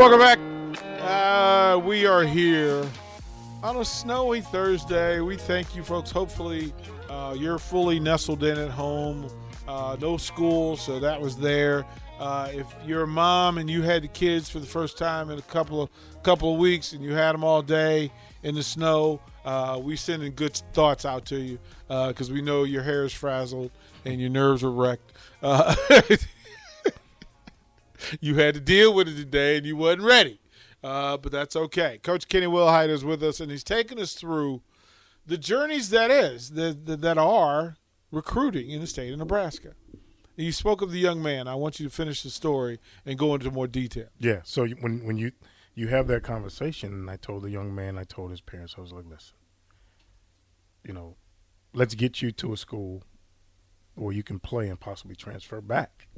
Welcome back. Uh, we are here on a snowy Thursday. We thank you, folks. Hopefully, uh, you're fully nestled in at home. Uh, no school, so that was there. Uh, if you're a mom and you had the kids for the first time in a couple of couple of weeks and you had them all day in the snow, uh, we sending good thoughts out to you because we know your hair is frazzled and your nerves are wrecked. You had to deal with it today and you wasn't ready. Uh, but that's okay. Coach Kenny Wilhite is with us, and he's taking us through the journeys that is that, that, that are recruiting in the state of Nebraska. You spoke of the young man. I want you to finish the story and go into more detail. Yeah. So when when you you have that conversation, and I told the young man, I told his parents, I was like, listen, you know, let's get you to a school where you can play and possibly transfer back.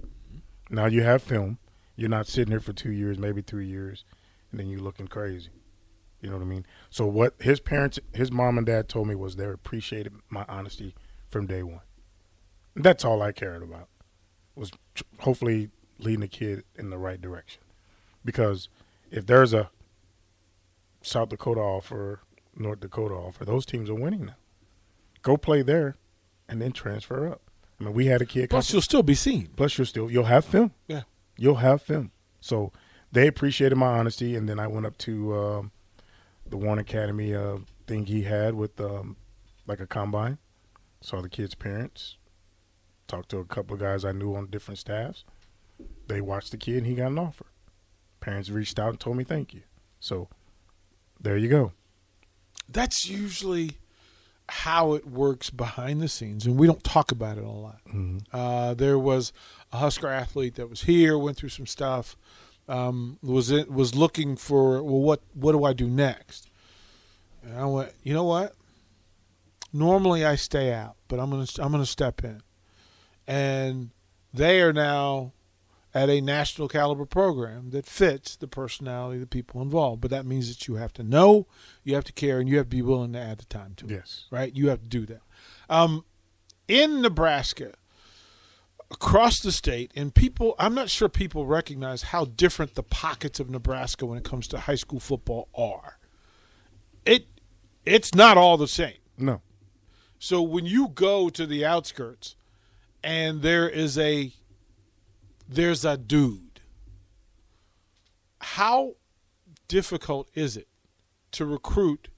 Now you have film. You're not sitting there for two years, maybe three years, and then you're looking crazy. You know what I mean? So what his parents, his mom and dad told me was they appreciated my honesty from day one. That's all I cared about was tr- hopefully leading the kid in the right direction. Because if there's a South Dakota offer, North Dakota offer, those teams are winning now. Go play there, and then transfer up. I mean, we had a kid. Plus, from- you'll still be seen. Plus, you'll still you'll have film. Yeah. You'll have film. So they appreciated my honesty, and then I went up to um, the One Academy uh, thing he had with um, like a combine. Saw the kids' parents. Talked to a couple of guys I knew on different staffs. They watched the kid, and he got an offer. Parents reached out and told me thank you. So there you go. That's usually how it works behind the scenes, and we don't talk about it a lot. Uh, there was a Husker athlete that was here, went through some stuff, um, was it, was looking for well, what what do I do next? And I went, you know what? Normally I stay out, but I'm gonna I'm gonna step in, and they are now at a national caliber program that fits the personality of the people involved. But that means that you have to know, you have to care, and you have to be willing to add the time to it Yes. right? You have to do that. Um, in Nebraska, across the state, and people, I'm not sure people recognize how different the pockets of Nebraska when it comes to high school football are. It, it's not all the same. No. So when you go to the outskirts, and there is a, there's a dude. How difficult is it to recruit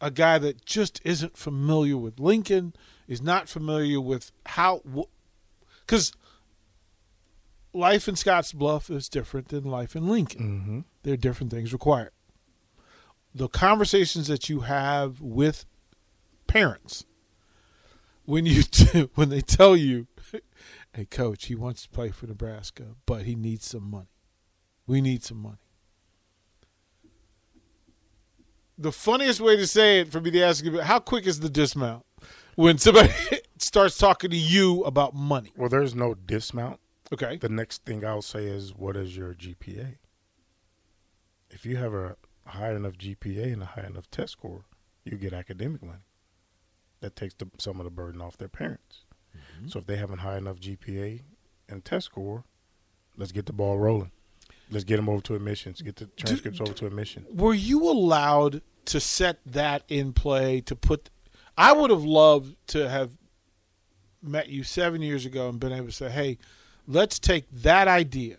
a guy that just isn't familiar with Lincoln, is not familiar with how, because life in Scottsbluff is different than life in Lincoln. Mm-hmm. There are different things required. The conversations that you have with parents when you when they tell you, "Hey, coach, he wants to play for Nebraska, but he needs some money. We need some money." The funniest way to say it for me to ask you, how quick is the dismount when somebody starts talking to you about money? Well, there's no dismount. Okay, The next thing I'll say is, what is your GPA? If you have a high enough GPA and a high enough test score, you get academic money. That takes the, some of the burden off their parents. So if they have a high enough GPA and test score, let's get the ball rolling. Let's get them over to admissions. Get the transcripts over to admission. were you allowed to set that in play to put i would have loved to have met you seven years ago and been able to say hey let's take that idea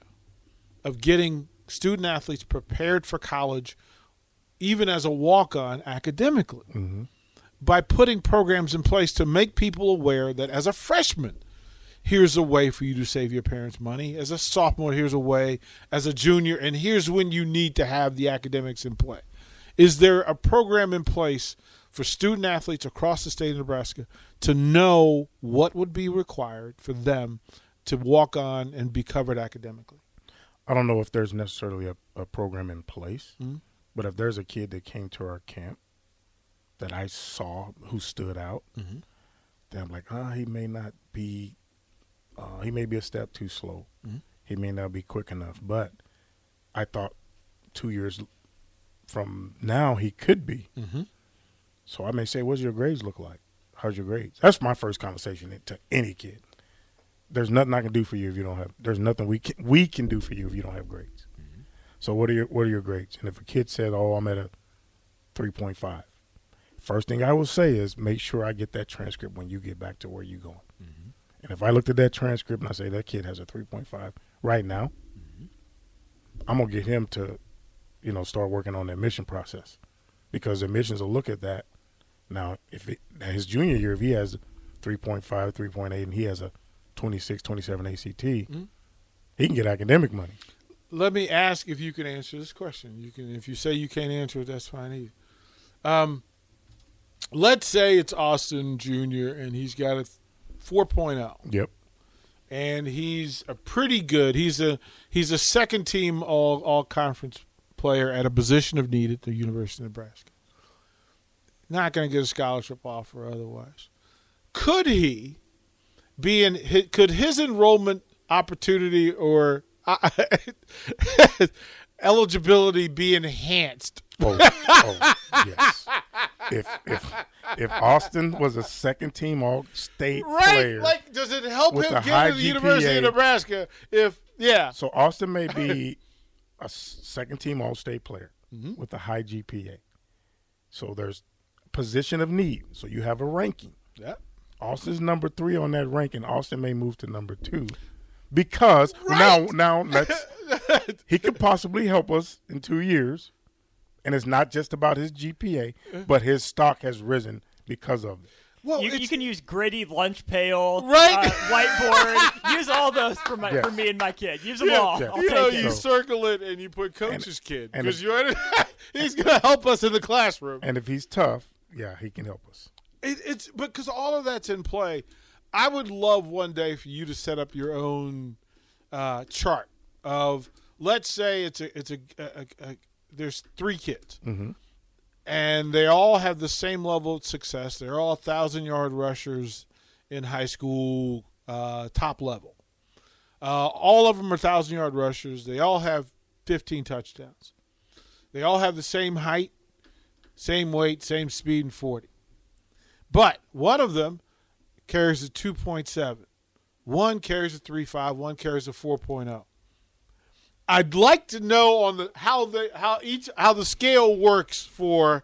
of getting student athletes prepared for college even as a walk-on academically hmm by putting programs in place to make people aware that as a freshman, here's a way for you to save your parents money. As a sophomore, here's a way. As a junior, and here's when you need to have the academics in play. Is there a program in place for student athletes across the state of Nebraska to know what would be required for them to walk on and be covered academically? I don't know if there's necessarily a, a program in place, Mhm. but if there's a kid that came to our camp that I saw who stood out, Mhm. then I'm like, ah, he may not be, uh, he may be a step too slow. Mhm. He may not be quick enough. But I thought two years from now he could be. Mm-hmm. So I may say, "What's your grades look like? How's your grades?" That's my first conversation to any kid. There's nothing I can do for you if you don't have. There's nothing we can we can do for you if you don't have grades. So what are your what are your grades? And if a kid said, "Oh, I'm at a 3.5," first thing I will say is make sure I get that transcript when you get back to where you're going. Mm-hmm. And if I looked at that transcript and I say that kid has a 3.5 right now, Mm-hmm. I'm gonna get him to, you know, start working on the admission process because admissions will look at that. Now, if it, his junior year, if he has 3.5, 3.8, and he has a 26, 27 ACT, Mhm. he can get academic money. Let me ask if you can answer this question. You can, if you say you can't answer it, that's fine either. Um, let's say it's Austin Jr. and he's got a 4.0. Yep. and he's a pretty good. He's a he's a second team all all conference player at a position of need at the University of Nebraska. Not going to get a scholarship offer otherwise. Could he be in? Could his enrollment opportunity or eligibility be enhanced? Oh, oh, yes. If if if Austin was a second team all state Right? player, Like, does it help him get to the University of Nebraska? If yeah, so Austin may be a second team all state player Mhm. with a high GPA. So there's position of need. So you have a ranking. yeah. Austin's number three on that ranking. Austin may move to number two because Right. now now let's he could possibly help us in two years, and it's not just about his GPA, but his stock has risen because of it. Well, You, you can use gritty lunch pail, Right. uh, whiteboard. use all those for my Yes. for me and my kid. Use them Yeah, all. yeah. You know, take you. So- circle it and you put coach's kid because you he's going to help us in the classroom. And if he's tough, yeah, he can help us. It, it's because all of that's in play. I would love one day for you to set up your own uh, chart of let's say it's a it's a, a, a, a there's three kids Mhm. and they all have the same level of success. They're all thousand yard rushers in high school, uh, top level. Uh, all of them are thousand yard rushers. They all have 15 touchdowns. They all have the same height, same weight, same speed, and 40. But one of them carries a 2.7. One carries a 3.5. One carries a 4.0. I'd like to know on the how the how each how the scale works for.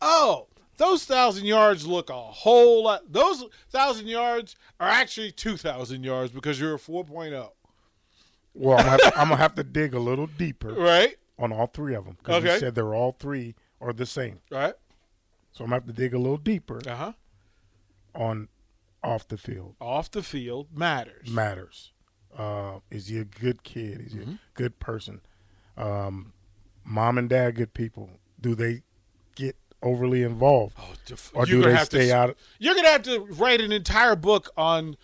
Oh, those thousand yards look a whole lot. Those thousand yards are actually two thousand yards because you're a 4.0, Well, I'm gonna, have to, I'm gonna have to dig a little deeper right? on all three of them because Okay. you said they're all three are the same. Right. So I'm gonna have to dig a little deeper Uh huh. on off the field Off the field matters. matters. Uh, is he a good kid? Is he Mm-hmm. a good person? Um, mom and dad good people. Do they get overly involved, Oh, def- or do they have to stay s- out? You're gonna have to write an entire book on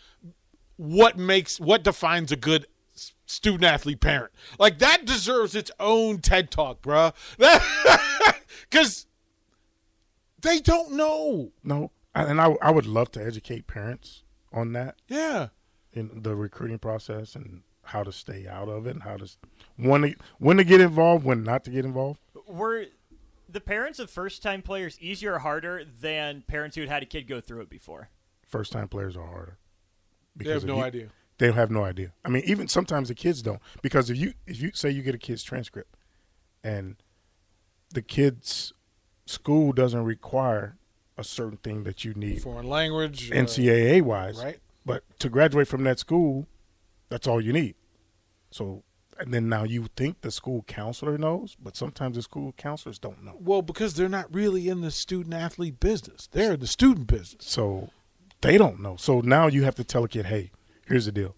what makes what defines a good student athlete parent. Like that deserves its own TED talk, bruh. Because they don't know. No, and I I would love to educate parents on that. Yeah. In the recruiting process and how to stay out of it and how to when to, when to get involved, when not to get involved. Were the parents of first time players easier or harder than parents who had had a kid go through it before? First time players are harder. They have no you- idea. They have no idea. I mean, even sometimes the kids don't because if you if you say you get a kid's transcript and the kid's school doesn't require a certain thing that you need Foreign language. uh, NCAA wise, right? But to graduate from that school, that's all you need. So, and then now you think the school counselor knows, but sometimes the school counselors don't know. Well, because they're not really in the student athlete business. They're in the student business. So they don't know. So now you have to tell a kid, hey, here's the deal.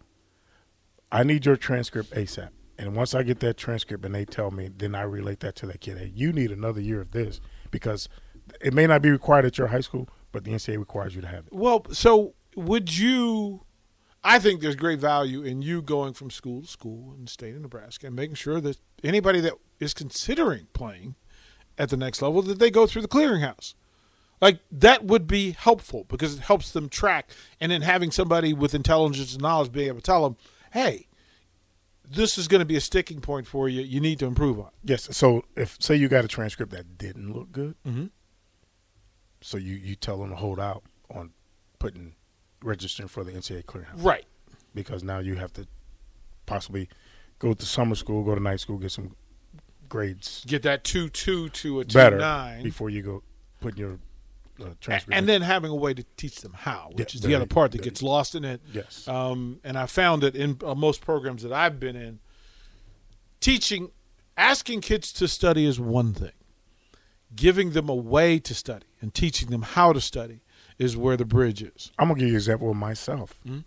I need your transcript ASAP. And once I get that transcript and they tell me, then I relate that to that kid. Hey, you need another year of this because it may not be required at your high school, but the NCAA requires you to have it. Well, so would you? I think there's great value in you going from school to school in the state of Nebraska and making sure that anybody that is considering playing at the next level that they go through the clearinghouse. Like that would be helpful because it helps them track, and then having somebody with intelligence and knowledge being able to tell them, "Hey, this is going to be a sticking point for you. You need to improve on." Yes. So if say you got a transcript that didn't look good, Mm-hmm. so you you tell them to hold out on putting registering for the NCAA clearinghouse Right. because now you have to possibly go to summer school, go to night school, get some grades Get that two two to a two better nine, before you go put your uh, transcript. and then having a way to teach them how, which Yeah, is the other part that gets lost in it. yes, Um, and I found that in uh, most programs that I've been in, teaching, asking kids to study is one thing. Giving them a way to study and teaching them how to study is where the bridge is. I'm gonna give you an example of myself. Mhm.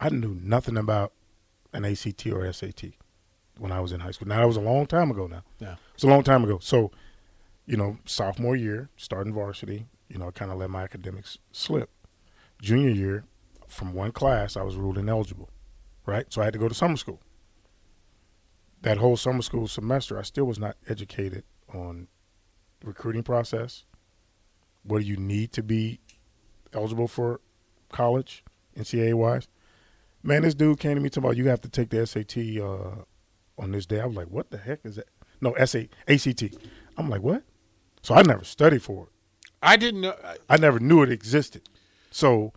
I knew nothing about an ACT or SAT when I was in high school. Now that was a long time ago. Now Yeah. it's a long time ago. So, you know, sophomore year, starting varsity, you know, I kind of let my academics slip. Junior year, from one class, I was ruled ineligible, right? So I had to go to summer school. That whole summer school semester, I still was not educated on recruiting process. What do you need to be eligible for college, NCAA wise? Man, this dude came to me talking about you have to take the SAT uh, on this day. I was like, what the heck is that? No, SA, ACT. I'm like, what? So I never studied for it. I didn't know. I- I never knew it existed. So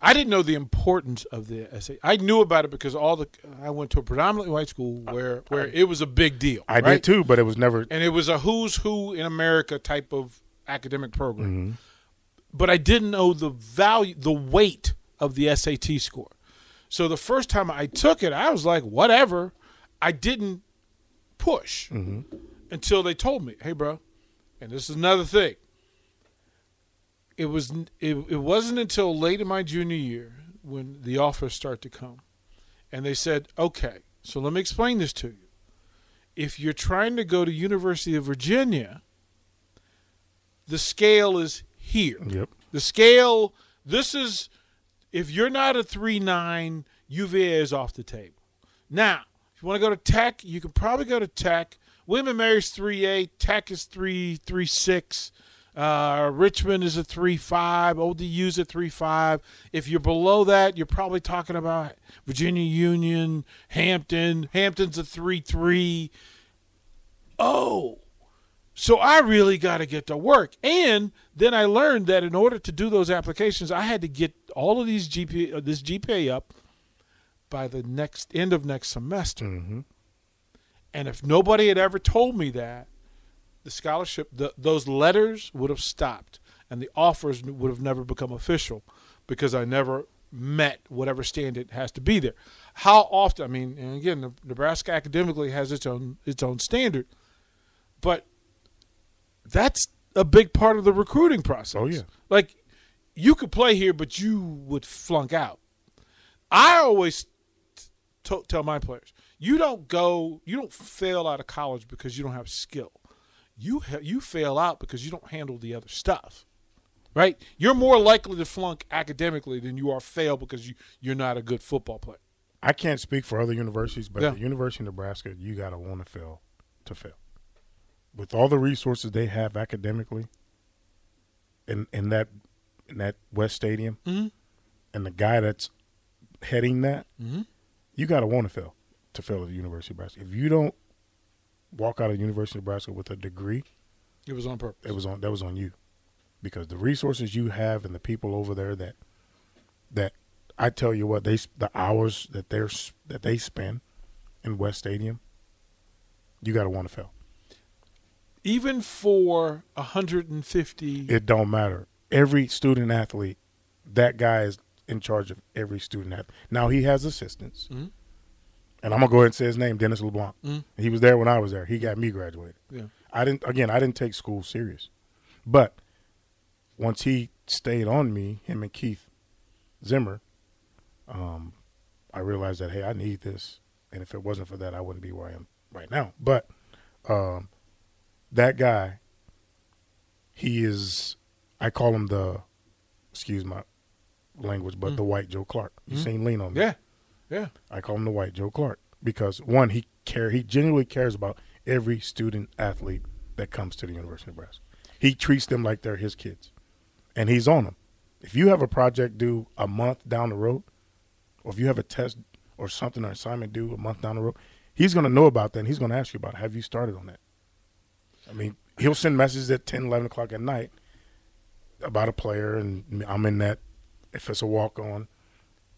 I didn't know the importance of the essay. I knew about it because all the I went to a predominantly white school where where it was a big deal. I right? did too, but it was never. and it was a who's who in America type of academic program. Mhm. But I didn't know the value, the weight of the SAT score. So the first time I took it, I was like, whatever. I didn't push Mhm. until they told me, hey, bro, and this is another thing. It was it, it wasn't until late in my junior year when the offers start to come, and they said, okay, so let me explain this to you. If you're trying to go to University of Virginia, the scale is here. Yep. The scale, this is, if you're not a 3 9, UVA is off the table. Now, if you want to go to Tech, you can probably go to Tech. William and Mary's 3 8, Tech is 3 3 6. Uh, Richmond is a 3 5. ODU's a 3 5. If you're below that, you're probably talking about Virginia Union, Hampton. Hampton's a 3 3. Oh, so I really got to get to work. And then I learned that in order to do those applications, I had to get all of these GPA, uh, this GPA up by the next end of next semester. hmm And if nobody had ever told me that, the scholarship, the, those letters would have stopped, and the offers would have never become official because I never met whatever standard has to be there. How often? I mean, and again, Nebraska academically has its own its own standard, but that's a big part of the recruiting process. Oh, yeah. like you could play here, but you would flunk out. I always t- tell my players, you don't go, you don't fail out of college because you don't have skill. You ha- you fail out because you don't handle the other stuff. Right? You're more likely to flunk academically than you are fail because you you're not a good football player. I can't speak for other universities, but Yeah. the University of Nebraska, you got to want to fail to fail. With all the resources they have academically, in in that in that West Stadium, Mhm. and the guy that's heading that, Mhm. you got to want to fail to fail at the University of Nebraska. If you don't walk out of the University of Nebraska with a degree, It was on purpose. it was on that was on you, because the resources you have and the people over there that that I tell you what they the hours that they're that they spend in West Stadium, you got to want to fail. Even for 150 It don't matter. Every student athlete, that guy is in charge of every student athlete. Now he has assistants, Mhm. and I'm gonna go ahead and say his name, Dennis LeBlanc. Mhm. He was there when I was there. He got me graduated. Yeah. I didn't. Again, I didn't take school serious, but once he stayed on me, him and Keith Zimmer, um, I realized that hey, I need this, and if it wasn't for that, I wouldn't be where I am right now. But um, that guy, he is. I call him the, excuse my language, but Mm. the white Joe Clark. You Mhm. seen lean on me. Yeah. Yeah. I call him the white Joe Clark because one, he care he genuinely cares about every student athlete that comes to the University of Nebraska. He treats them like they're his kids, and he's on them. If you have a project due a month down the road, or if you have a test or something or assignment due a month down the road, he's going to know about that. and He's going to ask you about. it. Have you started on that? I mean, he'll send messages at 10, 11 o'clock at night about a player, and I'm in that. If it's a walk on,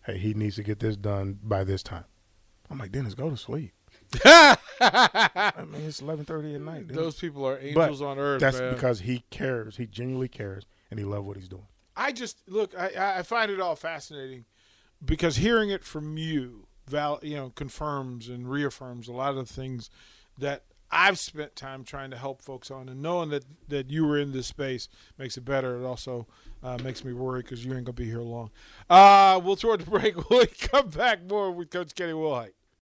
hey, he needs to get this done by this time. I'm like, Dennis, go to sleep. I mean, it's eleven thirty at night. dude. Those people are But angels on earth. That's man. because he cares. He genuinely cares, and he loves what he's doing. I just look. I, I find it all fascinating because hearing it from you, val, you know, confirms and reaffirms a lot of the things that I've spent time trying to help folks on, and knowing that that you were in this space makes it better. It also uh, makes me worry because you ain't gonna be here long. Uh, we'll throw it to break. We'll come back more with Coach Kenny Wilhite.